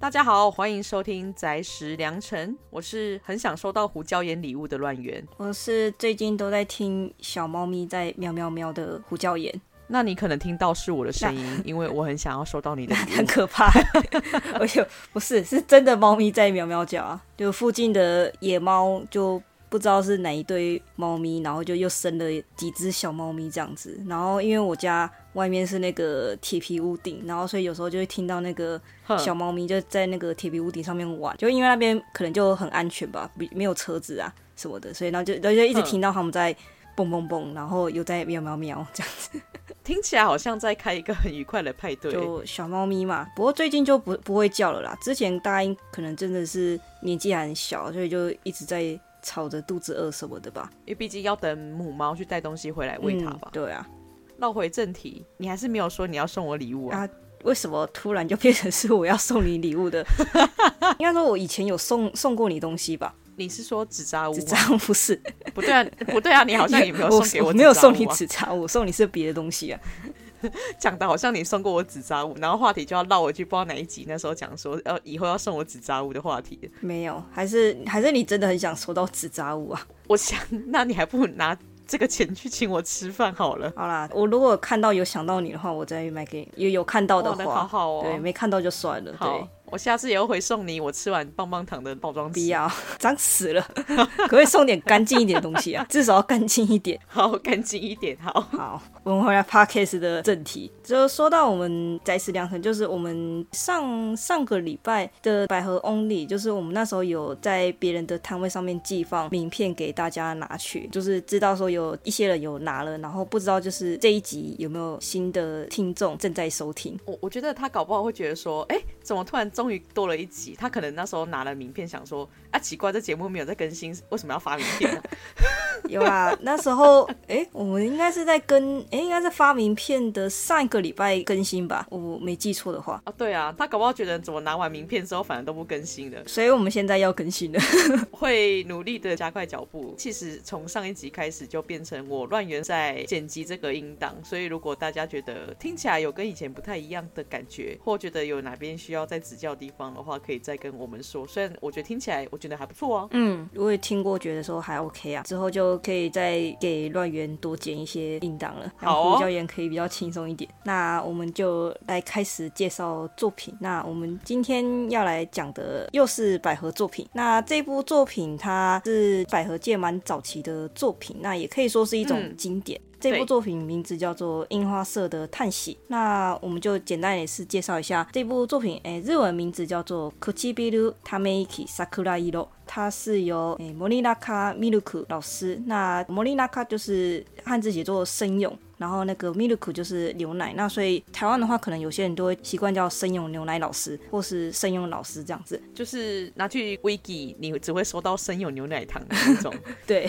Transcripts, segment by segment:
大家好，欢迎收听宅食良辰。我是很想收到胡椒盐礼物的乱源，我是最近都在听小猫咪在喵喵喵的胡椒盐。那你可能听到是我的声音，因为我很想要收到你的 很可怕。而且不是，是真的猫咪在喵喵叫啊！就附近的野猫就。不知道是哪一堆猫咪，然后就又生了几只小猫咪这样子。然后因为我家外面是那个铁皮屋顶，然后所以有时候就会听到那个小猫咪就在那个铁皮屋顶上面玩。就因为那边可能就很安全吧，没有车子啊什么的，所以然后就然后就一直听到他们在蹦蹦蹦，然后又在喵喵喵这样子。听起来好像在开一个很愉快的派对。就小猫咪嘛，不过最近就不不会叫了啦。之前大家可能真的是年纪还很小，所以就一直在。吵着肚子饿什么的吧，因为毕竟要等母猫去带东西回来喂它吧。嗯、对啊，绕回正题，你还是没有说你要送我礼物啊？啊？为什么突然就变成是我要送你礼物的？应该说我以前有送送过你东西吧？你是说纸扎物？纸扎物不是？不对啊，不对啊，你好像也没有 送给我，我，我没有送你纸扎物，送你是别的东西啊。讲的好像你送过我纸扎物，然后话题就要绕回去，不知道哪一集那时候讲说要以后要送我纸扎物的话题。没有，还是还是你真的很想收到纸扎物啊？我想，那你还不如拿这个钱去请我吃饭好了。好啦，我如果看到有想到你的话，我再买给你。有有看到的话，好好哦。对，没看到就算了。好对。我下次也会送你我吃完棒棒糖的包装纸。不要，脏死了！可不可以送点干净一点的东西啊？至少要干净一点。好，干净一点。好，好，我们回来 Podcast 的正题。就说到我们在食良辰，就是我们上上个礼拜的百合 Only，就是我们那时候有在别人的摊位上面寄放名片给大家拿去，就是知道说有一些人有拿了，然后不知道就是这一集有没有新的听众正在收听。我我觉得他搞不好会觉得说，哎，怎么突然。终于多了一集，他可能那时候拿了名片，想说啊，奇怪，这节目没有在更新，为什么要发名片呢？有啊，那时候哎、欸，我们应该是在跟哎、欸，应该是发名片的上一个礼拜更新吧，我没记错的话啊。对啊，他搞不好觉得怎么拿完名片之后，反而都不更新了，所以我们现在要更新了，会努力的加快脚步。其实从上一集开始就变成我乱源在剪辑这个音档，所以如果大家觉得听起来有跟以前不太一样的感觉，或觉得有哪边需要再指教的地方的话，可以再跟我们说。虽然我觉得听起来我觉得还不错啊，嗯，我也听过，觉得说还 OK 啊，之后就。可以再给乱源多剪一些音档了，然后胡椒盐可以比较轻松一点。那我们就来开始介绍作品。那我们今天要来讲的又是百合作品。那这部作品它是百合界蛮早期的作品，那也可以说是一种经典。嗯这部作品名字叫做《樱花色的叹息》，那我们就简单也是介绍一下这部作品。诶，日文名字叫做《Kuchibiru Tameiki Sakura Iro》，它是由诶莫莉娜卡米鲁克老师，那莫莉娜卡就是汉字写作生永。然后那个 milk 就是牛奶，那所以台湾的话，可能有些人都会习惯叫生用牛奶老师，或是生用老师这样子。就是拿去 wiki，你只会收到生用牛奶糖的那种。对，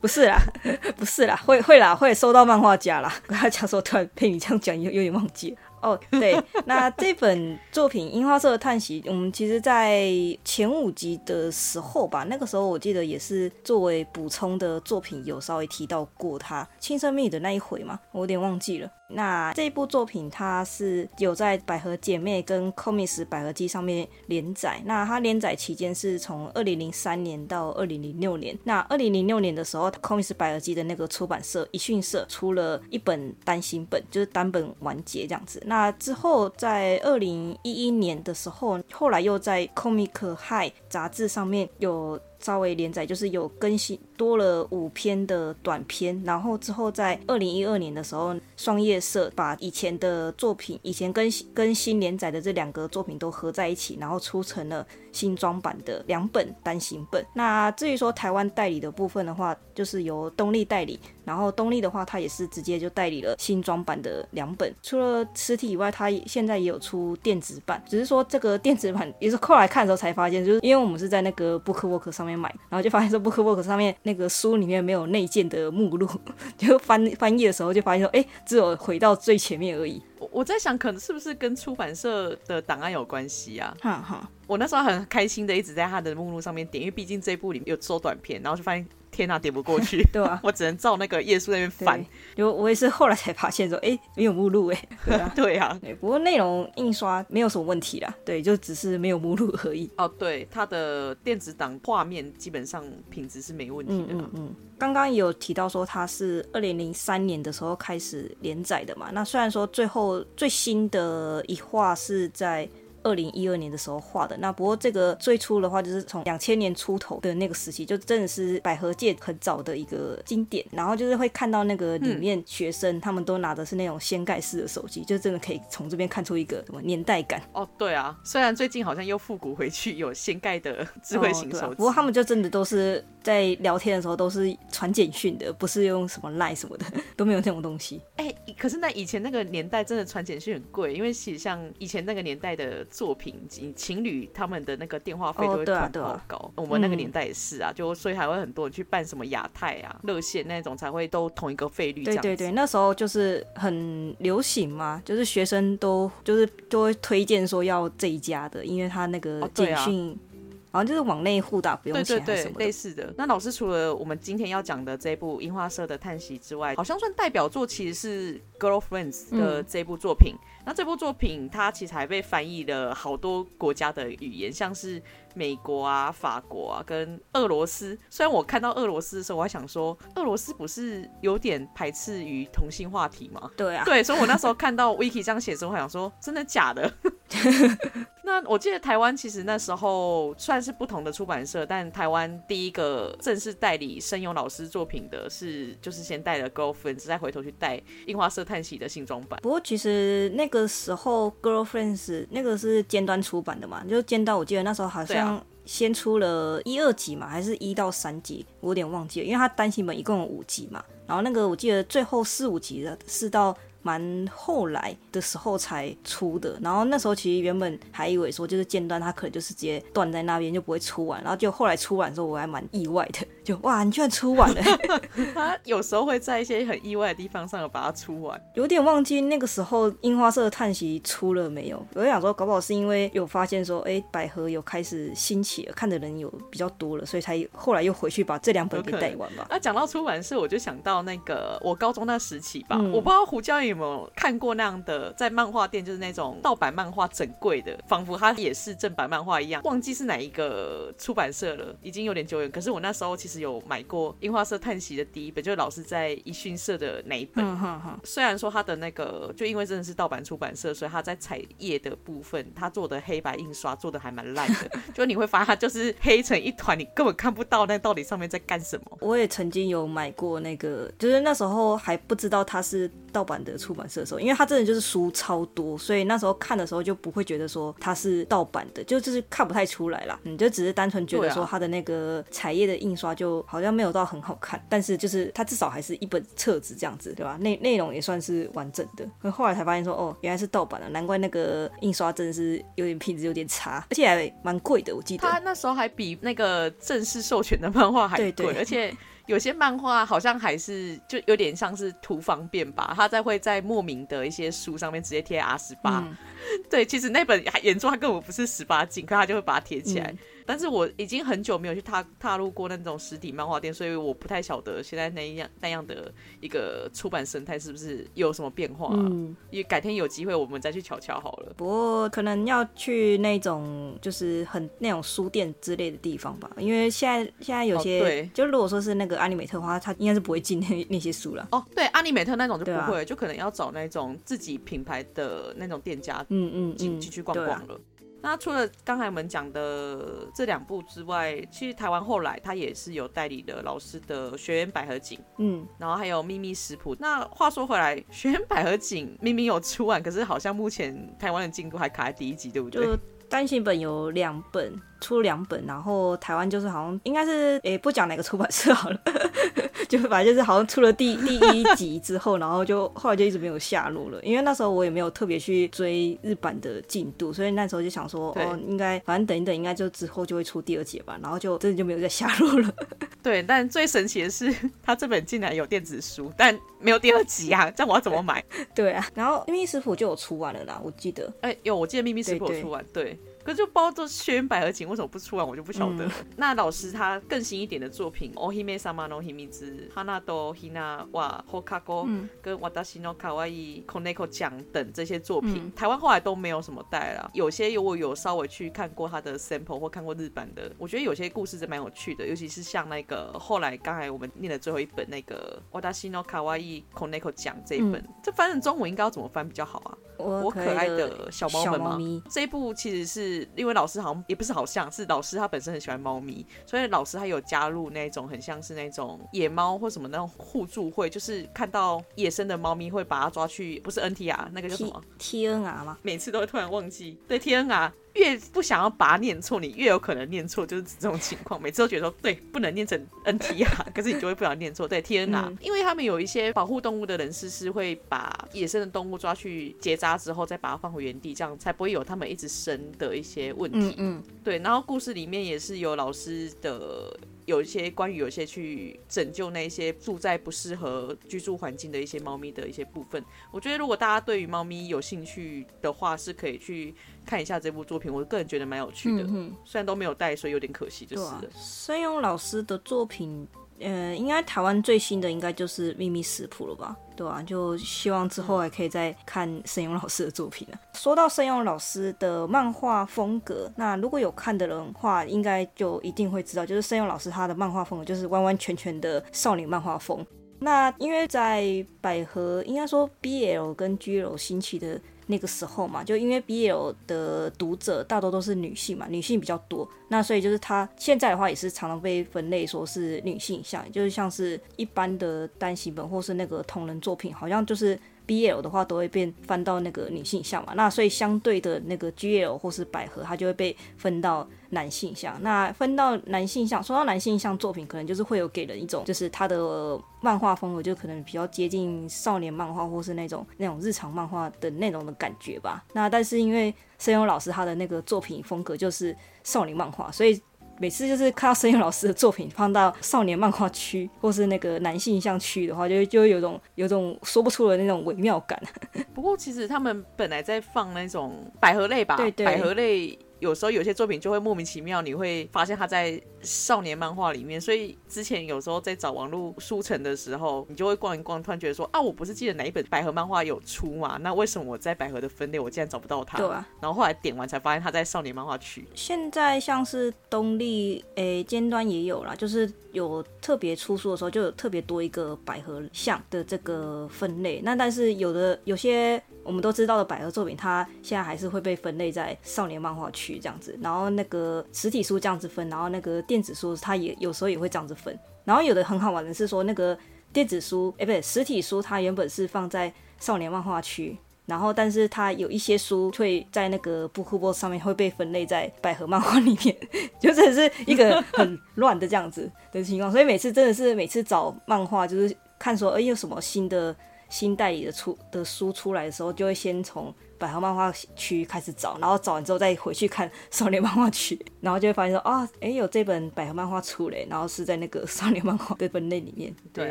不是啦，不是啦，会会啦，会收到漫画家啦。跟 他讲说，突然被你这样讲，有有点忘记了。哦对，那这本作品《樱花色的叹息》，我们其实，在前五集的时候吧，那个时候我记得也是作为补充的作品，有稍微提到过他轻声密语的那一回嘛，我有点忘记了。那这部作品它是有在百合姐妹跟 Comics 百合姬上面连载，那它连载期间是从二零零三年到二零零六年。那二零零六年的时候，Comics 百合姬的那个出版社一迅社出了一本单行本，就是单本完结这样子。那那之后在二零一一年的时候，后来又在 Comic High 杂志上面有。稍微连载就是有更新多了五篇的短篇，然后之后在二零一二年的时候，双叶社把以前的作品，以前跟跟新连载的这两个作品都合在一起，然后出成了新装版的两本单行本。那至于说台湾代理的部分的话，就是由东立代理，然后东立的话，它也是直接就代理了新装版的两本。除了实体以外，它现在也有出电子版，只是说这个电子版也是后来看的时候才发现，就是因为我们是在那个 BookWalk 上面。买，然后就发现说 BookBook 上面那个书里面没有内建的目录，就翻翻页的时候就发现说，哎，只有回到最前面而已。我我在想，可能是不是跟出版社的档案有关系啊？哈哈，我那时候很开心的一直在他的目录上面点，因为毕竟这一部里面有做短片，然后就发现。天哪，点不过去，对啊，我只能照那个页数那边翻。就我也是后来才发现说，哎、欸，没有目录哎，对啊，对啊，对，不过内容印刷没有什么问题啦，对，就只是没有目录而已。哦，对，它的电子档画面基本上品质是没问题的。嗯嗯，刚、嗯、刚有提到说它是二零零三年的时候开始连载的嘛，那虽然说最后最新的一话是在。二零一二年的时候画的，那不过这个最初的话就是从两千年出头的那个时期，就真的是百合界很早的一个经典。然后就是会看到那个里面学生、嗯、他们都拿的是那种掀盖式的手机，就真的可以从这边看出一个什么年代感。哦，对啊，虽然最近好像又复古回去有掀盖的智慧型手机、哦啊，不过他们就真的都是在聊天的时候都是传简讯的，不是用什么 Line 什么的，都没有那种东西。哎、欸，可是那以前那个年代真的传简讯很贵，因为其实像以前那个年代的。作品及情侣他们的那个电话费都会很高，哦啊啊、我们那个年代也是啊，嗯、就所以还会很多人去办什么亚太啊、热线那种才会都同一个费率。对对对，那时候就是很流行嘛，就是学生都就是都会推荐说要这一家的，因为他那个简讯。哦好像就是往内互打不用钱什么的，对对对，类似的。那老师除了我们今天要讲的这部樱花社的叹息之外，好像算代表作其实是《Girlfriends》的这部作品。嗯、那这部作品它其实还被翻译了好多国家的语言，像是美国啊、法国啊跟俄罗斯。虽然我看到俄罗斯的时候，我还想说，俄罗斯不是有点排斥于同性话题吗？对啊，对，所以我那时候看到 Wiki 这样写的时候，我想说，真的假的？那我记得台湾其实那时候算是不同的出版社，但台湾第一个正式代理申勇老师作品的是，就是先带了《Girlfriends》，再回头去带《樱花社叹息》的新装版。不过其实那个时候，《Girlfriends》那个是尖端出版的嘛，就尖端，我记得那时候好像先出了一二集嘛，还是一到三集，我有点忘记了，因为它单行本一共有五集嘛，然后那个我记得最后四五集的是到。蛮后来的时候才出的，然后那时候其实原本还以为说就是间断，它可能就是直接断在那边就不会出完，然后就后来出完之后我还蛮意外的，就哇，你居然出完了！他有时候会在一些很意外的地方上有把它出完，有点忘记那个时候樱花社的叹息出了没有？我就想说，搞不好是因为有发现说，哎，百合有开始兴起了，看的人有比较多了，所以才后来又回去把这两本给带完吧。那讲到出版社，我就想到那个我高中那时期吧，嗯、我不知道胡椒有没有看过那样的，在漫画店就是那种盗版漫画整柜的，仿佛它也是正版漫画一样。忘记是哪一个出版社了，已经有点久远。可是我那时候其实有买过樱花社叹息的第一本，就是老师在一讯社的那一本。嗯、虽然说他的那个，就因为真的是盗版出版社，所以他在彩页的部分，他做的黑白印刷做的还蛮烂的。就你会发现他就是黑成一团，你根本看不到那到底上面在干什么。我也曾经有买过那个，就是那时候还不知道他是盗版的出版社的时候。因为他真的就是书超多，所以那时候看的时候就不会觉得说他是盗版的，就就是看不太出来啦。你就只是单纯觉得说他的那个彩页的印刷就好像没有到很好看，但是就是它至少还是一本册子这样子，对吧？内内容也算是完整的。可后来才发现说，哦，原来是盗版的，难怪那个印刷真的是有点品质有点差，而且还蛮贵的。我记得他那时候还比那个正式授权的漫画还贵，对对，而且。有些漫画好像还是就有点像是图方便吧，他在会在莫名的一些书上面直接贴 R 十八，对，其实那本原作它根本不是十八禁，可他就会把它贴起来。嗯但是我已经很久没有去踏踏入过那种实体漫画店，所以我不太晓得现在那样那样的一个出版生态是不是有什么变化，啊。嗯，也改天有机会我们再去瞧瞧好了。不过可能要去那种就是很那种书店之类的地方吧，因为现在现在有些，哦、对，就如果说是那个阿尼美特的话，他应该是不会进那那些书了。哦，对，阿尼美特那种就不会，啊，就可能要找那种自己品牌的那种店家，嗯嗯，进进去逛逛了。那除了刚才我们讲的这两部之外，其实台湾后来他也是有代理的老师的《学员百合锦》，嗯，然后还有《秘密食谱》。那话说回来，《学员百合锦》明明有出完，可是好像目前台湾的进度还卡在第一集，对不对？单行本有两本，出两本，然后台湾就是好像应该是诶、欸，不讲哪个出版社好了，就反正就是好像出了第第一集之后，然后就后来就一直没有下落了。因为那时候我也没有特别去追日版的进度，所以那时候就想说，哦，应该反正等一等，应该就之后就会出第二集吧。然后就真的就没有再下落了。对，但最神奇的是，他这本竟然有电子书，但没有第二集啊！这样我要怎么买？对啊，然后秘密食谱就有出完了啦，我记得。哎、欸，有，我记得秘密食谱有出完，对。可是就包都学园百合情为什么不出来，我就不晓得、嗯。那老师他更新一点的作品《お姫様の秘密》《花とひなは放课后》跟《私の可爱い子猫ちゃん》等这些作品、嗯，台湾后来都没有什么带了。有些有我有稍微去看过他的 sample 或看过日版的，我觉得有些故事是蛮有趣的，尤其是像那个后来刚才我们念的最后一本那个《私の可爱い子猫ちゃん》这一本，这翻成中文应该要怎么翻比较好啊？我可爱的小猫们吗？这一部其实是 因为老师好像也不是好像是老师他本身很喜欢猫咪，所以老师他有加入那种很像是那种野猫或什么那种互助会，就是看到野生的猫咪会把它抓去，不是 NTR 那个叫什么 TNR 吗？每次都会突然忘记，对 TNR。越不想要把它念错，你越有可能念错，就是这种情况。每次都觉得说对，不能念成 N T R，可是你就会不想念错。对，天哪、嗯！因为他们有一些保护动物的人士是会把野生的动物抓去结扎之后，再把它放回原地，这样才不会有他们一直生的一些问题。嗯，嗯对。然后故事里面也是有老师的。有一些关于有些去拯救那些住在不适合居住环境的一些猫咪的一些部分，我觉得如果大家对于猫咪有兴趣的话，是可以去看一下这部作品。我个人觉得蛮有趣的，嗯、虽然都没有带，所以有点可惜，就是了。申庸老师的作品。呃，应该台湾最新的应该就是《秘密食谱》了吧？对啊，就希望之后还可以再看申庸老师的作品了。说到盛庸老师的漫画风格，那如果有看的人的话，应该就一定会知道，就是盛庸老师他的漫画风格就是完完全全的少女漫画风。那因为在百合，应该说 BL 跟 GL 兴起的。那个时候嘛，就因为 BL 的读者大多都是女性嘛，女性比较多，那所以就是她现在的话也是常常被分类说是女性向，就是像是一般的单行本或是那个同人作品，好像就是 BL 的话都会变翻到那个女性向嘛，那所以相对的那个 GL 或是百合，它就会被分到。男性向，那分到男性向，说到男性向作品，可能就是会有给人一种，就是他的漫画风格就可能比较接近少年漫画，或是那种那种日常漫画的那种的感觉吧。那但是因为申庸老师他的那个作品风格就是少年漫画，所以每次就是看到声优老师的作品放到少年漫画区或是那个男性向区的话，就就会有种有种说不出的那种微妙感。不过其实他们本来在放那种百合类吧，对对，百合类。有时候有些作品就会莫名其妙，你会发现他在少年漫画里面。所以之前有时候在找网络书城的时候，你就会逛一逛，突然觉得说啊，我不是记得哪一本百合漫画有出嘛？那为什么我在百合的分类我竟然找不到它？对啊。然后后来点完才发现他在少年漫画区。现在像是东立诶尖端也有啦，就是有特别出书的时候就有特别多一个百合像的这个分类。那但是有的有些。我们都知道的百合作品，它现在还是会被分类在少年漫画区这样子。然后那个实体书这样子分，然后那个电子书它也有时候也会这样子分。然后有的很好玩的是说，那个电子书，哎，不对，实体书它原本是放在少年漫画区，然后但是它有一些书会在那个 Bookbo 上面会被分类在百合漫画里面，就真的是一个很乱的这样子的情况。所以每次真的是每次找漫画，就是看说，哎，有什么新的。新代理的出的书出来的时候，就会先从百合漫画区开始找，然后找完之后再回去看少年漫画区，然后就会发现说啊，哎、欸，有这本百合漫画出嘞，然后是在那个少年漫画的分类里面。对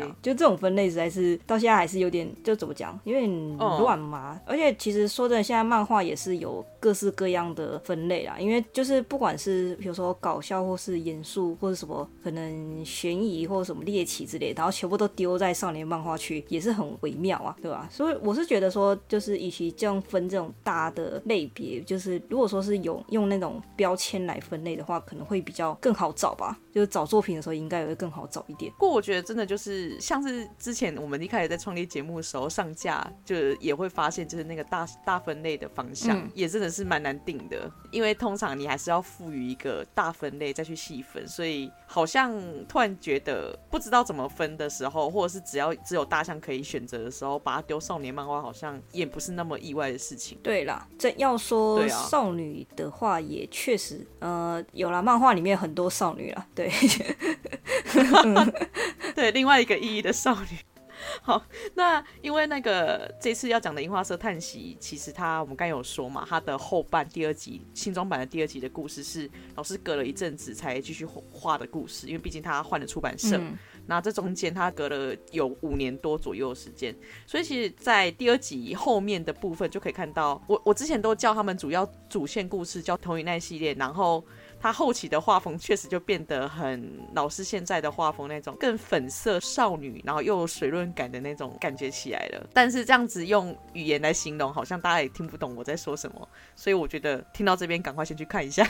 啊，就这种分类实在是到现在还是有点，就怎么讲，有点乱嘛。而且其实说真的，现在漫画也是有各式各样的分类啦，因为就是不管是比如说搞笑或是严肃或者什么可能悬疑或者什么猎奇之类，然后全部都丢在少年漫画区，也是很微妙啊，对吧？所以我是觉得说，就是与其这样分这种。大的类别就是，如果说是有用那种标签来分类的话，可能会比较更好找吧。就是找作品的时候，应该也会更好找一点。不过我觉得真的就是，像是之前我们一开始在创立节目的时候上架，就也会发现，就是那个大大分类的方向，嗯、也真的是蛮难定的。因为通常你还是要赋予一个大分类再去细分，所以好像突然觉得不知道怎么分的时候，或者是只要只有大象可以选择的时候，把它丢少年漫画，好像也不是那么意外的事情。对啦，这要说少女的话，也确实，啊、呃，有啦，漫画里面很多少女啦，对，对，另外一个意义的少女。好，那因为那个这次要讲的樱花色叹息，其实它我们刚有说嘛，它的后半第二集新装版的第二集的故事是老师隔了一阵子才继续画的故事，因为毕竟他换了出版社。嗯那这中间他隔了有五年多左右的时间，所以其实，在第二集后面的部分就可以看到，我我之前都叫他们主要主线故事叫桐与奈系列，然后。他后期的画风确实就变得很老是现在的画风那种更粉色少女，然后又有水润感的那种感觉起来了。但是这样子用语言来形容，好像大家也听不懂我在说什么。所以我觉得听到这边赶快先去看一下。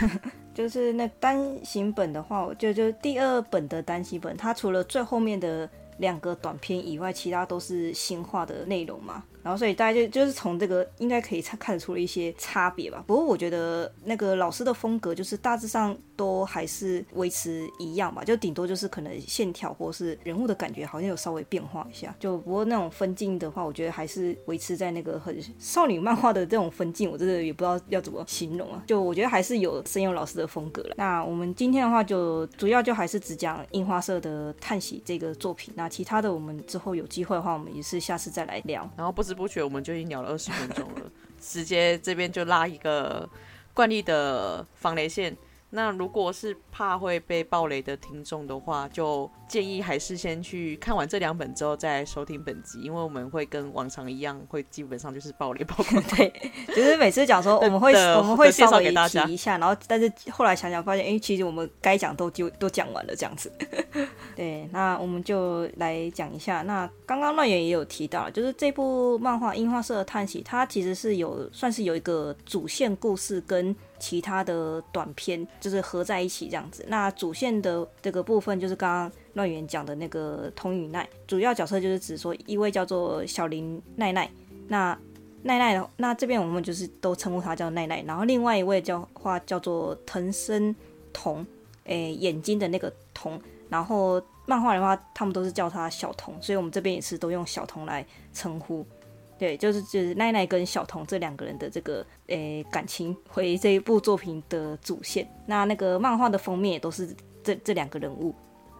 就是那单行本的话，我就就第二本的单行本，它除了最后面的两个短篇以外，其他都是新画的内容嘛。然后，所以大家就就是从这个应该可以看看得出了一些差别吧。不过我觉得那个老师的风格就是大致上都还是维持一样吧，就顶多就是可能线条或是人物的感觉好像有稍微变化一下。就不过那种分镜的话，我觉得还是维持在那个很少女漫画的这种分镜，我真的也不知道要怎么形容啊。就我觉得还是有森永老师的风格了。那我们今天的话就主要就还是只讲樱花社的叹息这个作品。那其他的我们之后有机会的话，我们也是下次再来聊。然后不止不觉我们就已经聊了二十分钟了，直接这边就拉一个惯例的防雷线。那如果是怕会被暴雷的听众的话，就建议还是先去看完这两本之后再收听本集，因为我们会跟往常一样，会基本上就是爆雷曝光。对，就是每次讲说 我们会我们会稍微提一下，然后但是后来想想发现，哎、欸，其实我们该讲都就都讲完了这样子。对，那我们就来讲一下。那刚刚乱源也有提到，就是这部漫画《樱花社的叹息》，它其实是有算是有一个主线故事跟。其他的短片就是合在一起这样子。那主线的这个部分就是刚刚乱源讲的那个桐与奈，主要角色就是指说一位叫做小林奈奈。那奈奈的那这边我们就是都称呼她叫奈奈。然后另外一位叫话叫做藤森瞳，诶、眼睛的那个瞳。然后漫画的话，他们都是叫她小瞳，所以我们这边也是都用小瞳来称呼。对，就是就是奈奈跟小童这两个人的这个诶、感情，回这一部作品的主线。那那个漫画的封面也都是这这两个人物。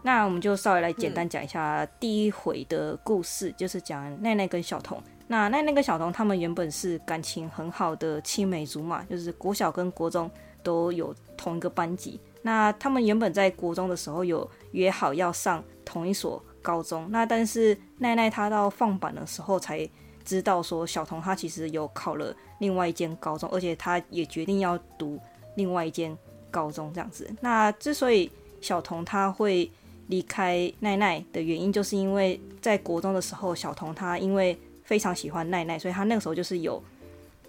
那我们就稍微来简单讲一下第一回的故事，嗯、就是讲奈奈跟小童。那奈奈跟小童他们原本是感情很好的青梅竹马，就是国小跟国中都有同一个班级。那他们原本在国中的时候有约好要上同一所高中，那但是奈奈她到放榜的时候才。知道说小童他其实有考了另外一间高中，而且他也决定要读另外一间高中这样子。那之所以小童他会离开奈奈的原因，就是因为在国中的时候，小童他因为非常喜欢奈奈，所以他那个时候就是有。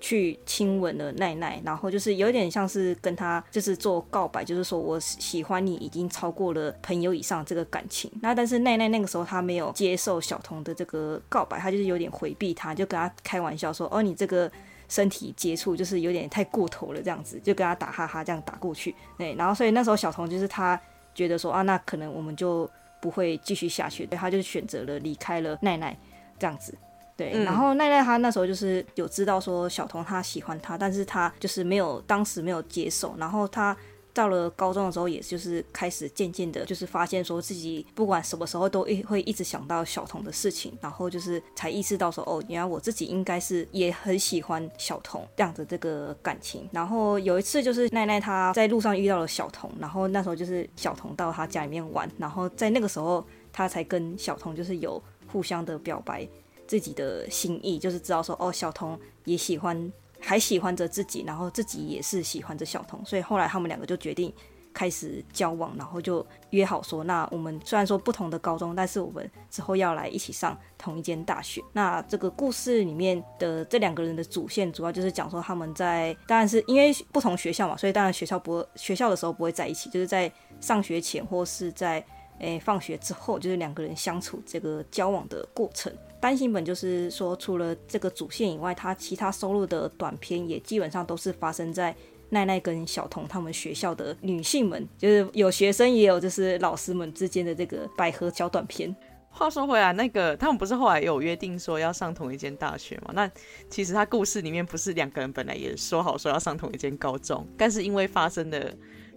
去亲吻了奈奈，然后就是有点像是跟他就是做告白，就是说我喜欢你已经超过了朋友以上这个感情。那但是奈奈那个时候他没有接受小童的这个告白，他就是有点回避他，就跟他开玩笑说：“哦，你这个身体接触就是有点太过头了，这样子就跟他打哈哈这样打过去。”对，然后所以那时候小童就是他觉得说啊，那可能我们就不会继续下去，对，他就选择了离开了奈奈这样子。对，嗯、然后奈奈她那时候就是有知道说小童她喜欢他，但是她就是没有当时没有接受。然后她到了高中的时候，也就是开始渐渐的，就是发现说自己不管什么时候都一会一直想到小童的事情，然后就是才意识到说哦，原来我自己应该是也很喜欢小童这样的这个感情。然后有一次就是奈奈她在路上遇到了小童，然后那时候就是小童到她家里面玩，然后在那个时候她才跟小童就是有互相的表白。自己的心意就是知道说哦，小童也喜欢，还喜欢着自己，然后自己也是喜欢着小童，所以后来他们两个就决定开始交往，然后就约好说，那我们虽然说不同的高中，但是我们之后要来一起上同一间大学。那这个故事里面的这两个人的主线，主要就是讲说他们在，当然是因为不同学校嘛，所以当然学校不学校的时候不会在一起，就是在上学前或是在诶放学之后，就是两个人相处这个交往的过程。单行本就是说，除了这个主线以外，它其他收录的短篇也基本上都是发生在奈奈跟小童他们学校的女性们，就是有学生也有就是老师们之间的这个百合小短篇。话说回来，那个他们不是后来有约定说要上同一间大学吗？那其实他故事里面不是两个人本来也说好说要上同一间高中，但是因为发生了。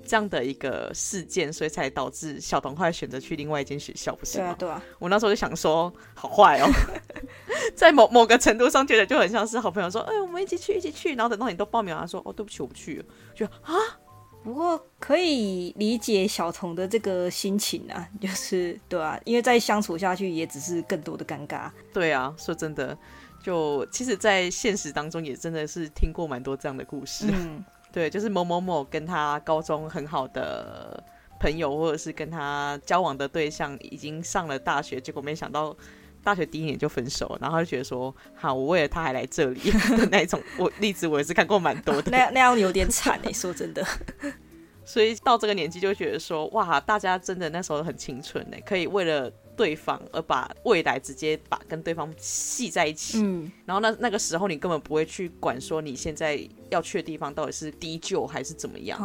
这样的一个事件，所以才导致小童后来选择去另外一间学校，不是吗？对啊，对啊。我那时候就想说，好坏哦，在某某个程度上觉得就很像是好朋友说，哎，我们一起去，一起去。然后等到你都报名了，他说，哦，对不起，我不去了。就啊，不过可以理解小童的这个心情啊，就是对啊，因为再相处下去也只是更多的尴尬。对啊，说真的，就其实，在现实当中也真的是听过蛮多这样的故事。嗯，对，就是某某某跟他高中很好的朋友，或者是跟他交往的对象，已经上了大学，结果没想到。大学第一年就分手，然后就觉得说，好，我为了他还来这里 的那种，我例子我也是看过蛮多的。那那样有点惨哎，说真的。所以到这个年纪就觉得说，哇，大家真的那时候很青春呢，可以为了对方而把未来直接把跟对方系在一起。嗯。然后那那个时候你根本不会去管说你现在要去的地方到底是低就还是怎么样。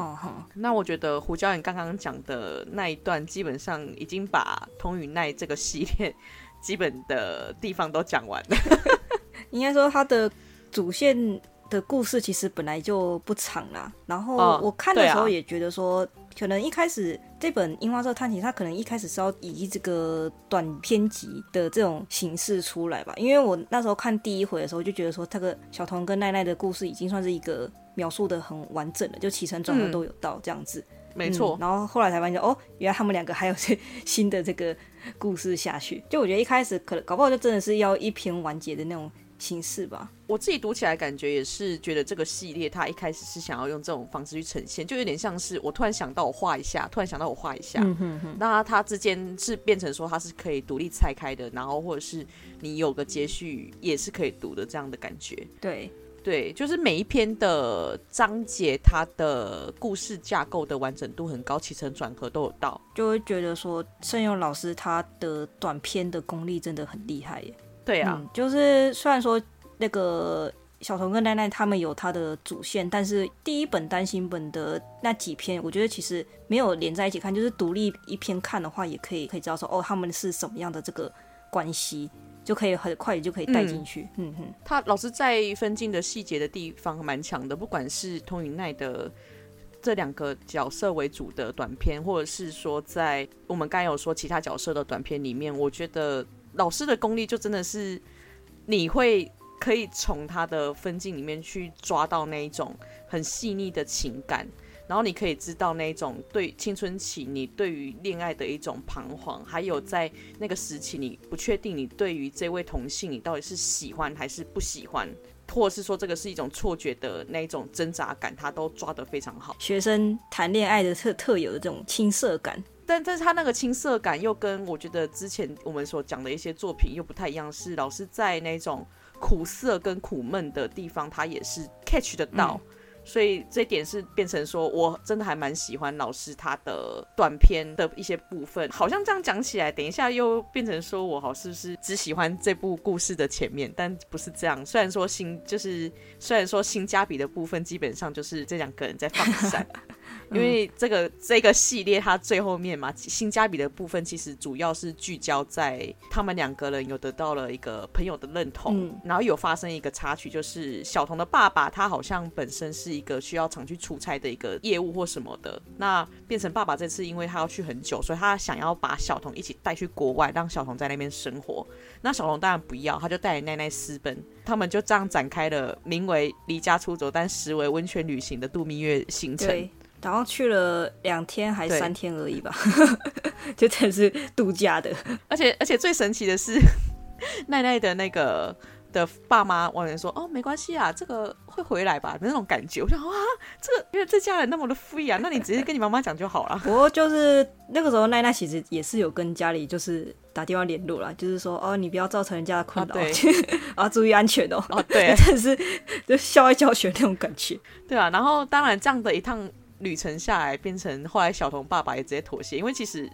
那我觉得胡椒盐刚刚讲的那一段，基本上已经把童与奈这个系列。基本的地方都讲完了，应该说它的主线的故事其实本来就不长啦。然后我看的时候也觉得说，可能一开始这本《樱花色探奇》它可能一开始是要以这个短篇集的这种形式出来吧。因为我那时候看第一回的时候就觉得说，这个小童跟奈奈的故事已经算是一个描述的很完整了，就起承转合都有到这样子。嗯没错、嗯，然后后来才发现哦，原来他们两个还有这新的这个故事下去。就我觉得一开始可能搞不好就真的是要一篇完结的那种形式吧。我自己读起来感觉也是觉得这个系列它一开始是想要用这种方式去呈现，就有点像是我突然想到我画一下，突然想到我画一下。嗯哼哼。那它之间是变成说它是可以独立拆开的，然后或者是你有个接续也是可以读的这样的感觉。对。对，就是每一篇的章节，它的故事架构的完整度很高，起承转合都有到，就会觉得说圣佑老师他的短篇的功力真的很厉害耶。对啊，嗯，就是虽然说那个小童跟奈奈他们有他的主线，但是第一本单行本的那几篇，我觉得其实没有连在一起看，就是独立一篇看的话，也可以可以知道说哦，他们是什么样的这个关系。就可以很快就可以带进去。嗯哼，他老师在分镜的细节的地方蛮强的，不管是通云奈的这两个角色为主的短片，或者是说在我们刚才有说其他角色的短片里面，我觉得老师的功力就真的是你会可以从他的分镜里面去抓到那一种很细腻的情感。然后你可以知道那一种对青春期你对于恋爱的一种彷徨，还有在那个时期你不确定你对于这位同性你到底是喜欢还是不喜欢，或者是说这个是一种错觉的那一种挣扎感，他都抓得非常好。学生谈恋爱的特特有的这种青涩感，但但是他那个青涩感又跟我觉得之前我们所讲的一些作品又不太一样，是老师在那种苦涩跟苦闷的地方，他也是 catch 得到。嗯所以这一点是变成说，我真的还蛮喜欢老师他的短片的一些部分。好像这样讲起来，等一下又变成说我好是不是只喜欢这部故事的前面？但不是这样。虽然说新就是虽然说新加比的部分基本上就是这两个人在放闪。因为这个这个系列，它最后面嘛，性价比的部分其实主要是聚焦在他们两个人有得到了一个朋友的认同，嗯、然后有发生一个插曲，就是小童的爸爸他好像本身是一个需要常去出差的一个业务或什么的，那变成爸爸这次因为他要去很久，所以他想要把小童一起带去国外，让小童在那边生活。那小童当然不要，他就带着奈奈私奔，他们就这样展开了名为离家出走，但实为温泉旅行的度蜜月行程。然后去了两天还三天而已吧，就真的是度假的。而且而且最神奇的是，奈奈的那个的爸妈往人说：“哦，没关系啊，这个会回来吧？”那种感觉，我想哇，这个因为这家人那么的 free 啊，那你直接跟你妈妈讲就好了。不过就是那个时候，奈奈其实也是有跟家里就是打电话联络啦，就是说：“哦，你不要造成人家的困扰，啊，对啊，注意安全哦。”哦，对，真的是就校外教学那种感觉。对啊，然后当然这样的一趟。旅程下来，变成后来小童爸爸也直接妥协，因为其实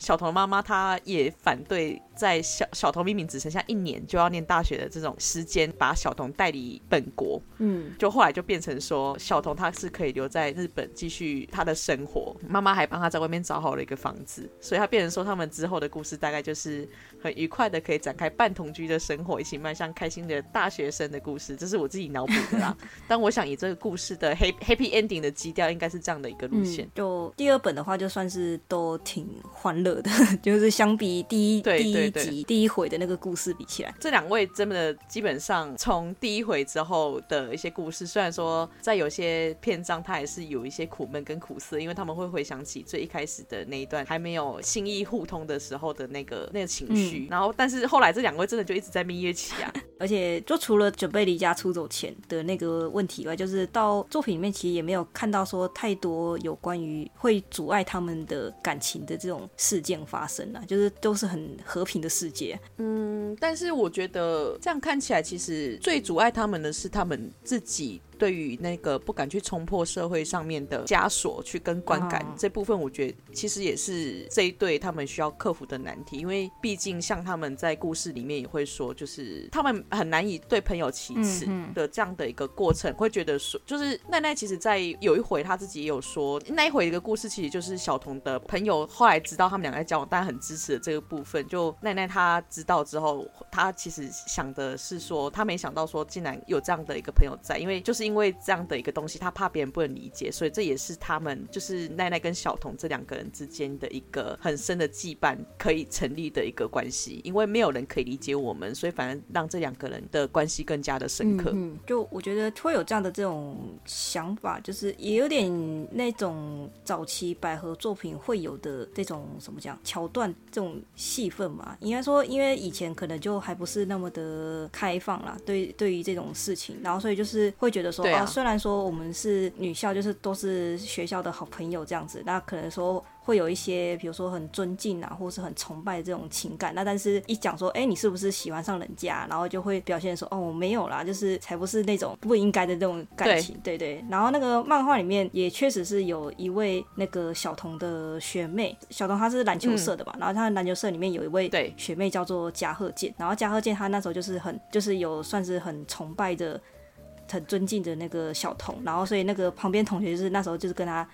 小童妈妈她也反对。在小小童明明只剩下一年就要念大学的这种时间，把小童带离本国，嗯，就后来就变成说，小童他是可以留在日本继续他的生活，妈妈还帮他在外面找好了一个房子，所以他变成说，他们之后的故事大概就是很愉快的可以展开半同居的生活，一起迈向开心的大学生的故事，这是我自己脑补的啦。但我想以这个故事的 happy ending 的基调，应该是这样的一个路线。嗯、就第二本的话，就算是都挺欢乐乐的，就是相比第一对第一集第一回的那个故事比起来，这两位真的基本上从第一回之后的一些故事，虽然说在有些篇章他还是有一些苦闷跟苦涩，因为他们会回想起最一开始的那一段还没有心意互通的时候的那个那个情绪，嗯、然后但是后来这两位真的就一直在蜜月期啊，而且就除了准备离家出走前的那个问题以外，就是到作品里面其实也没有看到说太多有关于会阻碍他们的感情的这种事件发生啊，就是都是很和平的世界。嗯，但是我觉得这样看起来，其实最阻碍他们的是他们自己。对于那个不敢去冲破社会上面的枷锁，去跟观感、oh. 这部分，我觉得其实也是这一对他们需要克服的难题。因为毕竟像他们在故事里面也会说，就是他们很难以对朋友启齿的这样的一个过程，mm hmm. 会觉得说，就是奈奈其实，在有一回他自己也有说，那一回一个故事其实就是小童的朋友后来知道他们两个在交往，但很支持的这个部分。就奈奈她知道之后，她其实想的是说，她没想到说竟然有这样的一个朋友在，因为就是因为。因为这样的一个东西，他怕别人不能理解，所以这也是他们就是奈奈跟小童这两个人之间的一个很深的羁绊可以成立的一个关系。因为没有人可以理解我们，所以反而让这两个人的关系更加的深刻。嗯，就我觉得会有这样的这种想法，就是也有点那种早期百合作品会有的这种什么讲桥段，这种戏份嘛。应该说，因为以前可能就还不是那么的开放啦，对，对于这种事情，然后所以就是会觉得说。对啊，虽然说我们是女校，就是都是学校的好朋友这样子，那可能说会有一些，比如说很尊敬啊，或是很崇拜的这种情感。那但是一讲说，哎，你是不是喜欢上人家？然后就会表现说，哦，我没有啦，就是才不是那种不应该的这种感情。对，对对。然后那个漫画里面也确实是有一位那个小童的学妹，小童她是篮球社的吧？嗯、然后她的篮球社里面有一位学妹叫做加贺健，然后加贺健她那时候就是很就是有算是很崇拜的。很尊敬的那个小童，然后所以那个旁边同学就是那时候就是跟他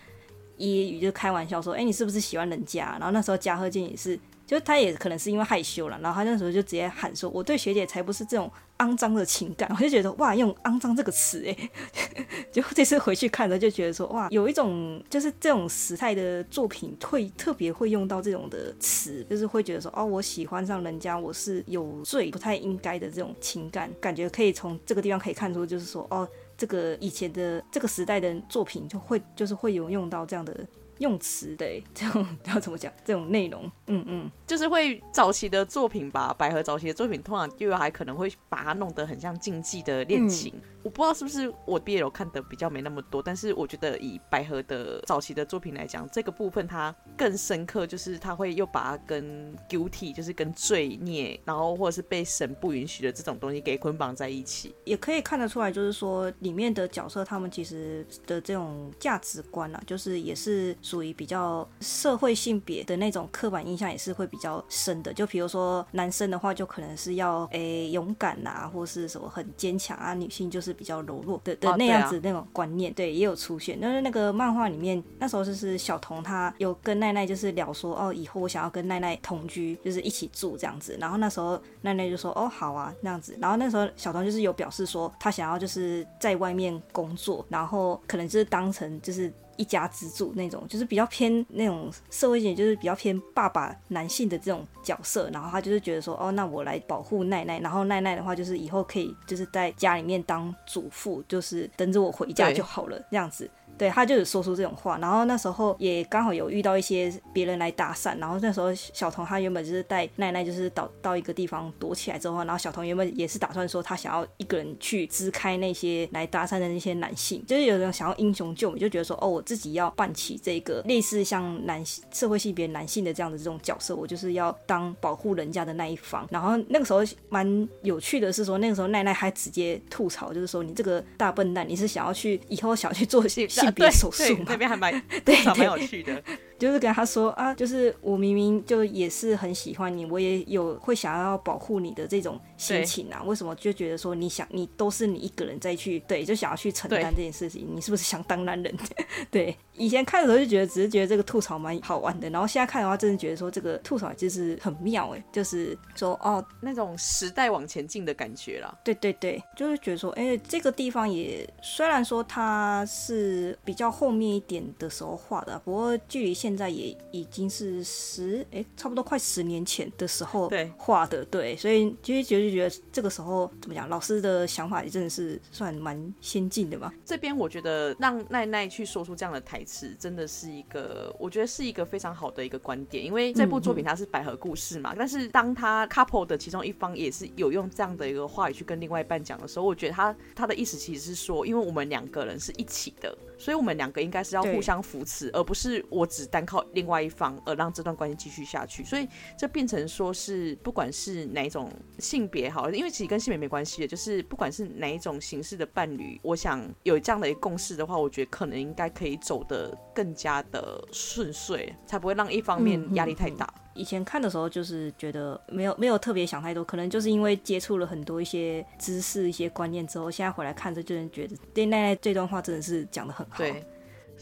揶揄，就开玩笑说：“哎，你是不是喜欢人家？”然后那时候加贺静也是。就他也可能是因为害羞了，然后他那时候就直接喊说：“我对学姐才不是这种肮脏的情感。”我就觉得哇，用“肮脏”这个词，哎，就这次回去看了就觉得说哇，有一种就是这种时态的作品会特别会用到这种的词，就是会觉得说哦，我喜欢上人家，我是有罪不太应该的这种情感，感觉可以从这个地方可以看出，就是说哦，这个以前的这个时代的作品就会就是会有用到这样的。用词的这种要怎么讲？这种内容，嗯嗯，就是会早期的作品吧，百合早期的作品通常又还可能会把它弄得很像竞技的恋情。嗯我不知道是不是我 BL 看的比较没那么多，但是我觉得以百合的早期的作品来讲，这个部分它更深刻，就是它会又把它跟 guilty，就是跟罪孽，然后或者是被神不允许的这种东西给捆绑在一起，也可以看得出来，就是说里面的角色他们其实的这种价值观啊，就是也是属于比较社会性别的那种刻板印象，也是会比较深的。就比如说男生的话，就可能是要诶、勇敢啊，或是什么很坚强啊，女性就是。比较柔弱的的那样子那种观念，对，也有出现。但是那个漫画里面，那时候就是小童他有跟奈奈就是聊说，哦，以后我想要跟奈奈同居，就是一起住这样子。然后那时候奈奈就说，哦，好啊，那样子。然后那时候小童就是有表示说，他想要就是在外面工作，然后可能就是当成就是。一家之主那种，就是比较偏那种社会性，就是比较偏爸爸男性的这种角色。然后他就是觉得说，哦，那我来保护奈奈。然后奈奈的话，就是以后可以就是在家里面当主妇，就是等着我回家就好了，这样子。对，他就有说出这种话，然后那时候也刚好有遇到一些别人来搭讪，然后那时候小童他原本就是带奈奈就是到到一个地方躲起来之后，然后小童原本也是打算说他想要一个人去支开那些来搭讪的那些男性，就是有人想要英雄救美，就觉得说哦，我自己要扮起这个类似像男性社会性别男性的这样的这种角色，我就是要当保护人家的那一方。然后那个时候蛮有趣的是说，那个时候奈奈还直接吐槽，就是说你这个大笨蛋，你是想要去以后想要去做些。别手术那边还蛮 对，蛮有趣的。就是跟他说啊，就是我明明就也是很喜欢你，我也有会想要保护你的这种心情啊。为什么就觉得说你想你都是你一个人再去对，就想要去承担这件事情？你是不是想当男人？对，以前看的时候就觉得只是觉得这个吐槽蛮好玩的，然后现在看的话，真的觉得说这个吐槽就是很妙哎，就是说哦那种时代往前进的感觉啦。对对对，就是觉得说哎、欸、这个地方也虽然说它是比较后面一点的时候画的，不过距离现现在也已经是十哎、欸，差不多快十年前的时候画的，对，对，所以其实觉得觉得这个时候怎么讲，老师的想法也真的是算蛮先进的嘛。这边我觉得让奈奈去说出这样的台词，真的是一个我觉得是一个非常好的一个观点，因为这部作品它是百合故事嘛，嗯嗯，但是当他 couple 的其中一方也是有用这样的一个话语去跟另外一半讲的时候，我觉得他他的意思其实是说，因为我们两个人是一起的，所以我们两个应该是要互相扶持，而不是我只单靠另外一方而让这段关系继续下去。所以这变成说是不管是哪一种性别好，因为其实跟性别没关系的，就是不管是哪一种形式的伴侣，我想有这样的一个共识的话，我觉得可能应该可以走得更加的顺遂，才不会让一方面压力太大。嗯嗯嗯以前看的时候，就是觉得没有没有特别想太多，可能就是因为接触了很多一些知识、一些观念之后，现在回来看着，就能觉得对奈奈这段话真的是讲得很好。对，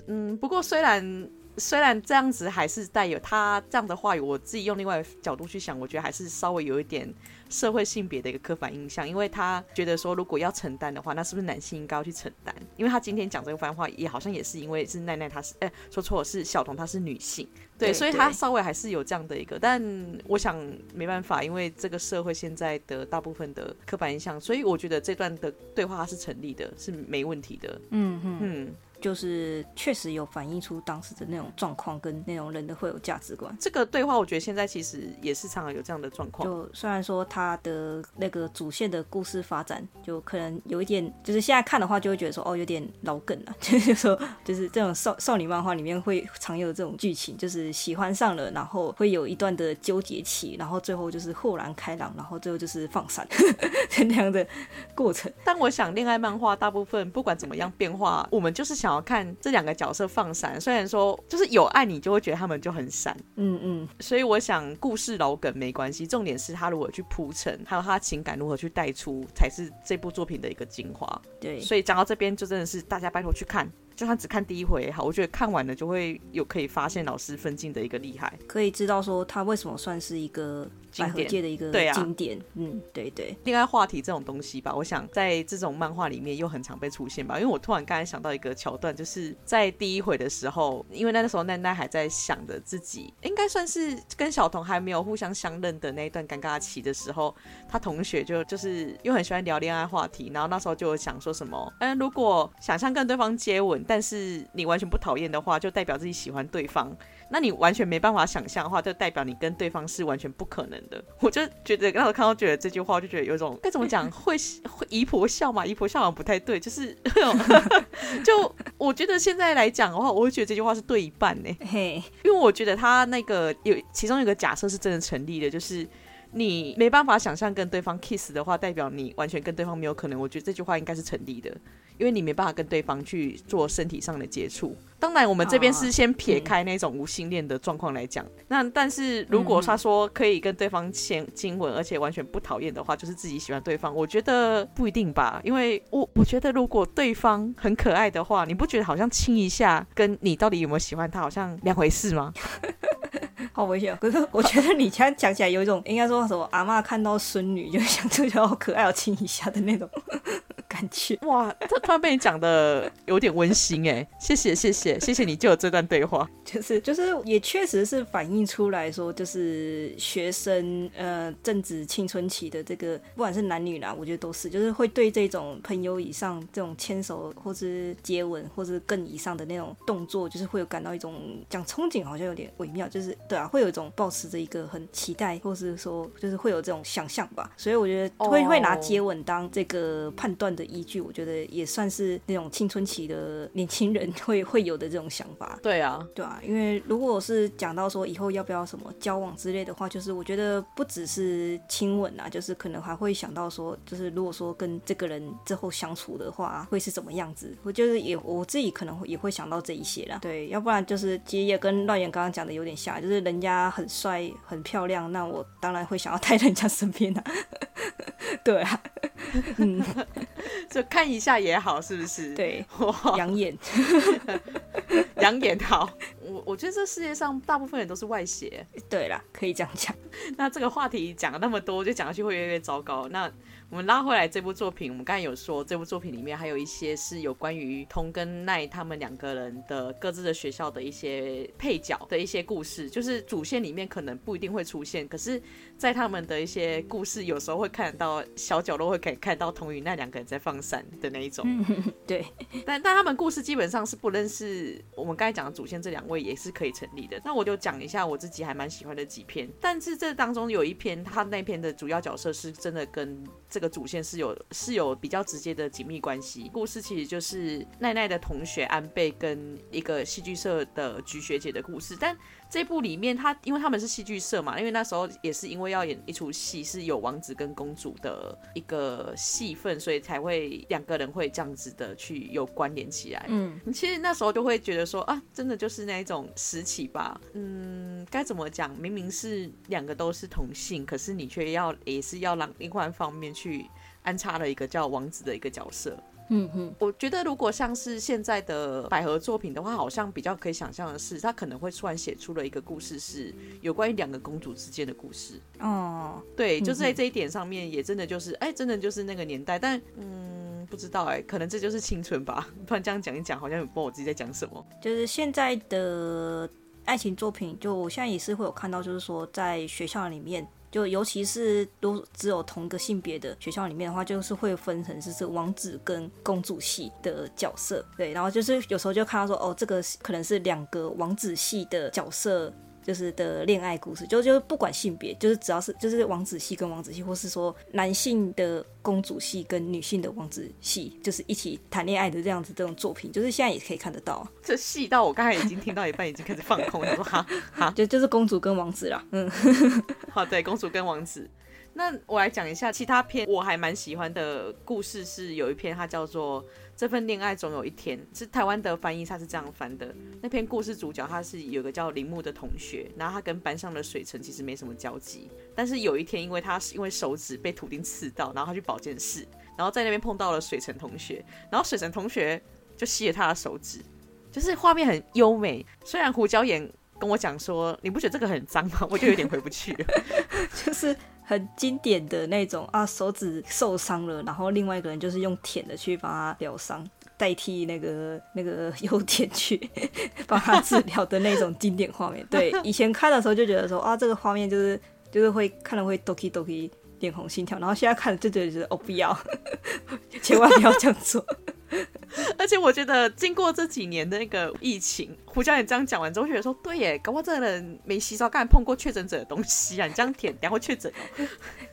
嗯，不过虽然虽然这样子，还是带有他这样的话语，我自己用另外一个角度去想，我觉得还是稍微有一点。社会性别的一个刻板印象，因为他觉得说，如果要承担的话，那是不是男性应该要去承担？因为他今天讲这个番话，也好像也是因为是奈奈，她是哎、欸、说错了，是小童，她是女性，对，对，所以他稍微还是有这样的一个，但我想没办法，因为这个社会现在的大部分的刻板印象，所以我觉得这段的对话它是成立的，是没问题的。嗯嗯嗯。就是确实有反映出当时的那种状况跟那种人的会有价值观。这个对话，我觉得现在其实也是常常有这样的状况。就虽然说他的那个主线的故事发展，就可能有一点，就是现在看的话，就会觉得说，哦，有点老梗了。就是说，就是这种少少女漫画里面会常有这种剧情，就是喜欢上了，然后会有一段的纠结期，然后最后就是豁然开朗，然后最后就是放闪 这样的过程。但我想，恋爱漫画大部分不管怎么样变化，我们就是想。好看这两个角色放闪，虽然说就是有爱，你就会觉得他们就很闪，嗯嗯，所以我想故事老梗没关系，重点是他如何去铺陈，还有他情感如何去带出，才是这部作品的一个精华。对，所以讲到这边，就真的是大家拜托去看。就算只看第一回也好，我觉得看完了就会有可以发现老师分镜的一个厉害，可以知道说他为什么算是一个百合界的一个经典。啊、嗯，对对。恋爱话题这种东西吧，我想在这种漫画里面又很常被出现吧。因为我突然刚才想到一个桥段，就是在第一回的时候，因为那时候奈奈还在想着自己应该算是跟小童还没有互相相认的那一段尴尬期的时候，他同学就就是又很喜欢聊恋爱话题，然后那时候就想说什么，嗯，如果想象跟对方接吻。但是你完全不讨厌的话，就代表自己喜欢对方。那你完全没办法想象的话，就代表你跟对方是完全不可能的。我就觉得，刚才看到觉得这句话，就觉得有种该怎么 讲，会会姨婆笑嘛？姨婆笑好像不太对，就是 就我觉得现在来讲的话，我会觉得这句话是对一半呢。嘿，因为我觉得他那个有其中有个假设是真的成立的，就是。你没办法想象跟对方 kiss 的话，代表你完全跟对方没有可能。我觉得这句话应该是成立的，因为你没办法跟对方去做身体上的接触。当然，我们这边是先撇开那种无性恋的状况来讲。那但是如果他说可以跟对方先亲吻，而且完全不讨厌的话，就是自己喜欢对方。我觉得不一定吧，因为我我觉得如果对方很可爱的话，你不觉得好像亲一下跟你到底有没有喜欢他好像两回事吗？好危险！可是我觉得你这样讲起来有一种，应该说什么阿妈看到孙女就想这就好可爱，要亲一下的那种 感觉。哇，这突然被你讲的有点温馨哎！谢谢谢谢谢谢你就有这段对话，就是就是也确实是反映出来说，就是学生呃正值青春期的这个，不管是男女啦，我觉得都是，就是会对这种朋友以上这种牵手或是接吻或是更以上的那种动作，就是会有感到一种讲憧憬，好像有点微妙，就是对啊。会有一种抱持着一个很期待，或是说就是会有这种想象吧，所以我觉得会、oh. 会拿接吻当这个判断的依据，我觉得也算是那种青春期的年轻人 会会有的这种想法。对啊，对啊，因为如果是讲到说以后要不要什么交往之类的话，就是我觉得不只是亲吻啊，就是可能还会想到说，就是如果说跟这个人之后相处的话，会是怎么样子？我就是也我自己可能也会想到这一些啦。对，要不然就是其实也跟乱言刚刚讲的有点像，就是人。家很帅很漂亮，那我当然会想要待在人家身边啊。对啊，嗯，就看一下也好，是不是？对，养眼，养眼好。我我觉得这世界上大部分人都是外邪。对啦，可以这样讲。那这个话题讲了那么多，就讲下去会越来越糟糕。那我们拉回来这部作品，我们刚才有说，这部作品里面还有一些是有关于通跟奈他们两个人的各自的学校的一些配角的一些故事，就是主线里面可能不一定会出现，可是，在他们的一些故事，有时候会看到小角落会可以看到桐与奈两个人在放闪的那一种。对，但但他们故事基本上是不认识我们刚才讲的主线这两位也是可以成立的。那我就讲一下我自己还蛮喜欢的几篇，但是这当中有一篇，他那篇的主要角色是真的跟这个。主线是有是有比较直接的紧密关系。故事其实就是奈奈的同学安倍跟一个戏剧社的菊学姐的故事，但。这部里面，他因为他们是戏剧社嘛，因为那时候也是因为要演一出戏，是有王子跟公主的一个戏份，所以才会两个人会这样子的去有关联起来。嗯，其实那时候就会觉得说啊，真的就是那一种时期吧。嗯，该怎么讲？明明是两个都是同性，可是你却要也是要让另外一方面去安插了一个叫王子的一个角色。嗯哼，我觉得如果像是现在的百合作品的话，好像比较可以想象的是，他可能会突然写出了一个故事，是有关于两个公主之间的故事。哦，对，就是在这一点上面，也真的就是，哎、欸，真的就是那个年代。但，嗯，不知道哎、欸，可能这就是青春吧。突然这样讲一讲，好像也不知道我自己在讲什么。就是现在的爱情作品，就我现在也是会有看到，就是说在学校里面。就尤其是都只有同个性别的学校里面的话，就是会分成就是王子跟公主系的角色，对，然后就是有时候就看到说，哦，这个可能是两个王子系的角色。就是的恋爱故事，就就不管性别，就是只要是就是王子戏跟王子戏，或是说男性的公主戏跟女性的王子戏，就是一起谈恋爱的这样子这种作品，就是现在也可以看得到。这细到我刚才已经听到一半，已经开始放空了，说哈哈，就就是公主跟王子啦，嗯，好，对，公主跟王子。那我来讲一下其他篇，我还蛮喜欢的故事是有一篇，它叫做《这份恋爱总有一天》，是台湾的翻译，他是这样翻的。那篇故事主角他是有个叫铃木的同学，然后他跟班上的水城其实没什么交集，但是有一天，因为他是因为手指被图钉刺到，然后他去保健室，然后在那边碰到了水城同学，然后水城同学就吸了他的手指，就是画面很优美。虽然胡椒盐跟我讲说，你不觉得这个很脏吗？我就有点回不去了，就是。很经典的那种啊，手指受伤了，然后另外一个人就是用舔的去帮他疗伤，代替那个 那个优点去 帮他治疗的那种经典画面。对，以前看的时候就觉得说啊，这个画面就是就是会看了会 doki doki 脸红心跳，然后现在看就觉得就是哦，不要，千万不要这样做。而且我觉得，经过这几年的那个疫情，胡教练这样讲完之后，觉得说对耶，搞不好这个人没洗澡，刚才碰过确诊者的东西啊，你这样舔，然后确诊哦。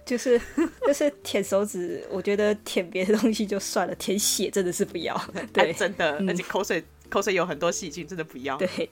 就是就是舔手指，我觉得舔别的东西就算了，舔血真的是不要。对，真的，而且口水、嗯、口水有很多细菌，真的不要。对。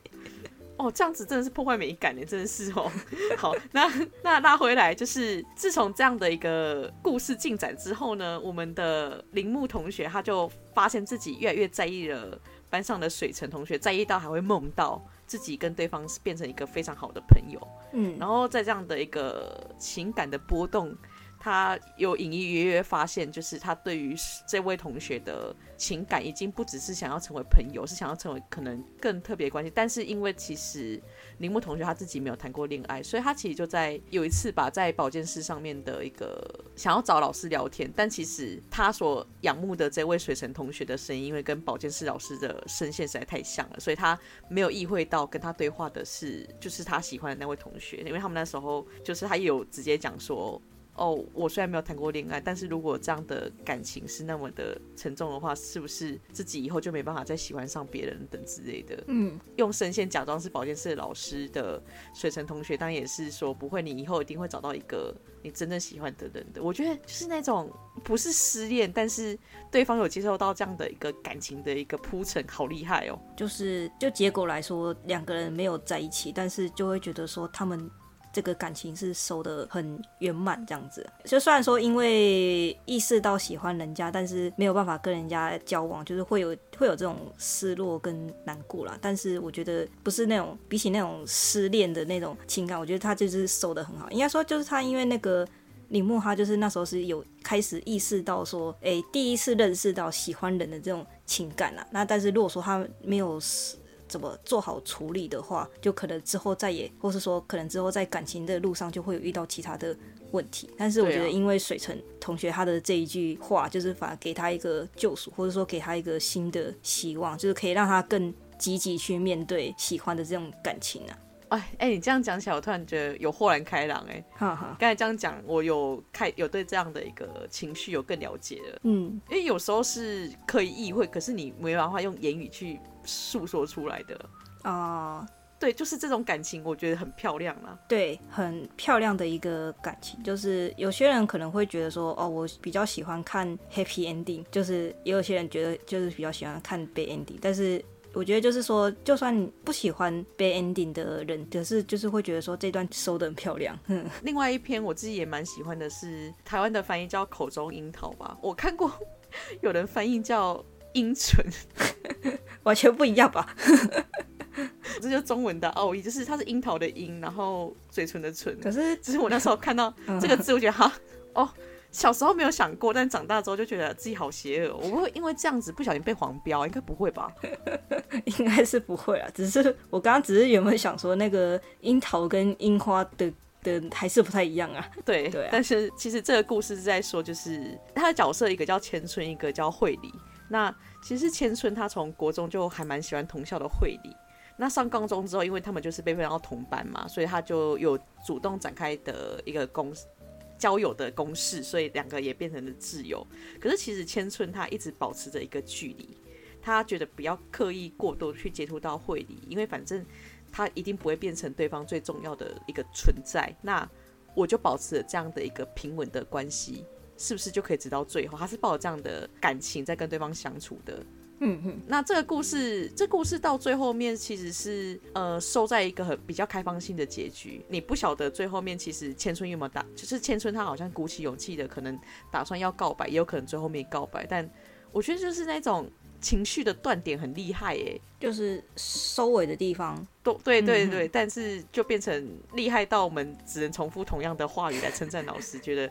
哦，这样子真的是破坏美感呢，真的是哦。好，那那拉回来，就是自从这样的一个故事进展之后呢，我们的铃木同学他就发现自己越来越在意了班上的水城同学，在意到还会梦到自己跟对方是变成一个非常好的朋友。嗯，然后在这样的一个情感的波动。他有隐隐约约发现，就是他对于这位同学的情感已经不只是想要成为朋友，是想要成为可能更特别关系。但是因为其实铃木同学他自己没有谈过恋爱，所以他其实就在有一次吧，在保健室上面的一个想要找老师聊天，但其实他所仰慕的这位水城同学的声音，因为跟保健室老师的声线实在太像了，所以他没有意会到跟他对话的是就是他喜欢的那位同学，因为他们那时候就是他也有直接讲说。哦，我虽然没有谈过恋爱，但是如果这样的感情是那么的沉重的话，是不是自己以后就没办法再喜欢上别人等之类的？嗯，用声线假装是保健室老师的水城同学，当然也是说不会，你以后一定会找到一个你真正喜欢的人的。我觉得就是那种不是失恋，但是对方有接受到这样的一个感情的一个铺陈，好厉害哦！就是就结果来说，两个人没有在一起，但是就会觉得说他们。这个感情是收得很圆满，这样子。就虽然说因为意识到喜欢人家，但是没有办法跟人家交往，就是会有会有这种失落跟难过啦。但是我觉得不是那种比起那种失恋的那种情感，我觉得他就是收得很好。应该说就是他因为那个铃木，他就是那时候是有开始意识到说，哎，第一次认识到喜欢人的这种情感啦。那但是如果说他没有。怎么做好处理的话，就可能之后再也，或是说可能之后在感情的路上就会有遇到其他的问题。但是我觉得，因为水城同学他的这一句话，就是反而给他一个救赎，或者说给他一个新的希望，就是可以让他更积极去面对喜欢的这种感情啊。哎哎、欸，你这样讲起来，我突然觉得有豁然开朗哎、欸。哈哈，刚才这样讲，我有开有对这样的一个情绪有更了解了。嗯，因为有时候是可以意会，可是你没办法用言语去诉说出来的。哦，对，就是这种感情，我觉得很漂亮了。对，很漂亮的一个感情，就是有些人可能会觉得说，哦，我比较喜欢看 happy ending，就是也有些人觉得就是比较喜欢看 bad ending，但是。我觉得就是说，就算你不喜欢 bad ending 的人，可是就是会觉得说这段收的很漂亮。另外一篇我自己也蛮喜欢的是台湾的翻译叫口中樱桃吧，我看过 有人翻译叫樱唇，完全不一样吧？这就是中文的奥义，就是它是樱桃的樱，然后嘴唇的唇。可是只是我那时候看到 这个字，我觉得哈哦。小时候没有想过，但长大之后就觉得自己好邪恶。我不会因为这样子不小心被黄标，应该不会吧？应该是不会啊。只是我刚刚只是原本想说，那个樱桃跟樱花的的还是不太一样啊。对对啊。但是其实这个故事是在说，就是他的角色一个叫千春，一个叫惠理。那其实千春他从国中就还蛮喜欢同校的惠理。那上高中之后，因为他们就是被分到同班嘛，所以他就有主动展开的一个攻势。交友的公式，所以两个也变成了挚友。可是其实千春他一直保持着一个距离，他觉得不要刻意过多去接触到惠理，因为反正他一定不会变成对方最重要的一个存在。那我就保持了这样的一个平稳的关系，是不是就可以直到最后？他是抱着这样的感情在跟对方相处的。嗯哼，那这个故事，这故事到最后面其实是呃收在一个很比较开放性的结局。你不晓得最后面其实千春有没有打，就是千春他好像鼓起勇气的，可能打算要告白，也有可能最后没告白。但我觉得就是那种情绪的断点很厉害耶，就是收尾的地方都对对对，嗯、但是就变成厉害到我们只能重复同样的话语来称赞老师，觉得。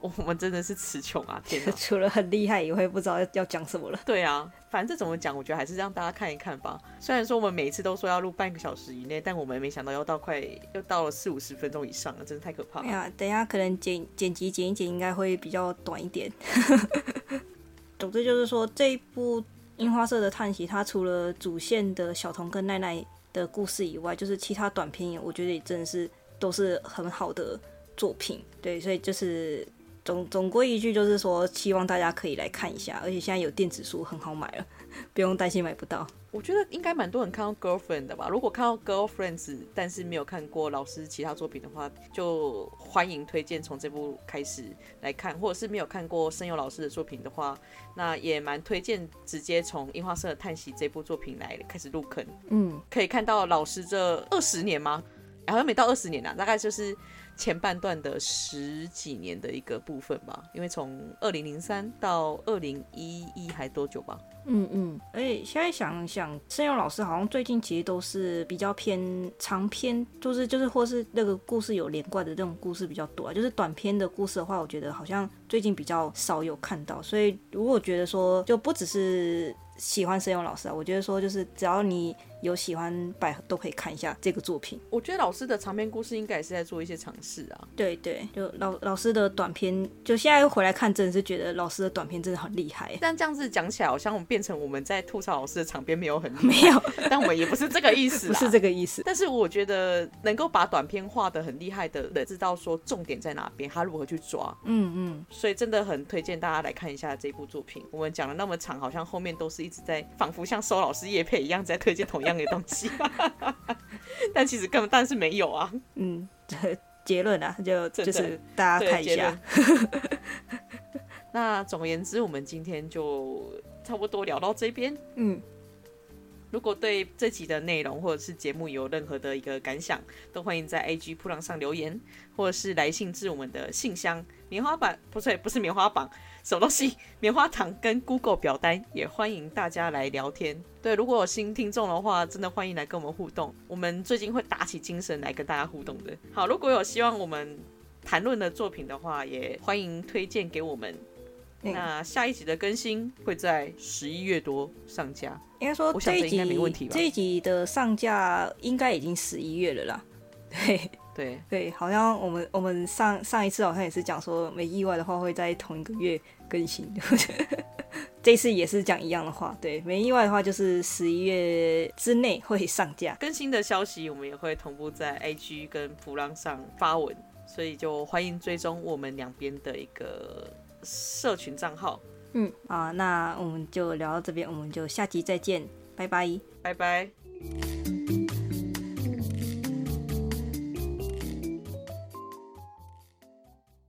我们真的是词穷啊！天哪，除了很厉害以外，不知道要讲什么了。对啊，反正这怎么讲，我觉得还是让大家看一看吧。虽然说我们每一次都说要录半个小时以内，但我们没想到要到快又到了四五十分钟以上了，真的太可怕了。哎呀，等一下可能剪剪辑剪一剪，应该会比较短一点。总之就是说，这一部樱花社的叹息，它除了主线的小童跟奈奈的故事以外，就是其他短篇，我觉得也真的是都是很好的作品。对，所以就是。总总归一句就是说，希望大家可以来看一下，而且现在有电子书很好买了，不用担心买不到。我觉得应该蛮多人看到 Girlfriend 的吧？如果看到 Girlfriends，但是没有看过老师其他作品的话，就欢迎推荐从这部开始来看，或者是没有看过声优老师的作品的话，那也蛮推荐直接从樱花社的叹息这部作品来开始入坑。嗯，可以看到老师这二十年吗？好像没到二十年啊，大概就是。前半段的十几年的一个部分吧，因为从二零零三到二零一一还多久吧？嗯嗯，而且现在想想，声优老师好像最近其实都是比较偏长篇，就是就是或是那个故事有连贯的这种故事比较多啊。就是短篇的故事的话，我觉得好像最近比较少有看到。所以如果觉得说，就不只是喜欢声优老师啊，我觉得说就是只要你。有喜欢百合都可以看一下这个作品。我觉得老师的长篇故事应该也是在做一些尝试啊。对对，就老老师的短篇，就现在回来看，真的是觉得老师的短篇真的很厉害。但这样子讲起来，好像我们变成我们在吐槽老师的长篇没有很 没有，但我们也不是这个意思，不是这个意思。但是我觉得能够把短篇画的很厉害的人，知道说重点在哪边，他如何去抓。嗯嗯。所以真的很推荐大家来看一下这部作品。我们讲了那么长，好像后面都是一直在仿佛像收老师叶配一样在推荐同样的东西。但其实根本但是没有啊，嗯，结论啊，就就是大家看一下。那总而言之，我们今天就差不多聊到这边。嗯，如果对这集的内容或者是节目有任何的一个感想，都欢迎在 IG 噗浪上留言，或者是来信至我们的信箱。棉花板不是不是棉花棒，什么东西？棉花糖跟 Google 表单也欢迎大家来聊天。对，如果有新听众的话，真的欢迎来跟我们互动。我们最近会打起精神来跟大家互动的。好，如果有希望我们谈论的作品的话，也欢迎推荐给我们。那下一集的更新会在十一月多上架。应该说这一集这应该没问题吧？这一集的上架应该已经十一月了啦。对对对，好像我们我们上上一次好像也是讲说，没意外的话会在同一个月更新。这次也是讲一样的话，对，没意外的话就是十一月之内会上架。更新的消息我们也会同步在 IG 跟普浪上发文，所以就欢迎追踪我们两边的一个社群账号。嗯啊，那我们就聊到这边，我们就下集再见，拜拜，拜拜。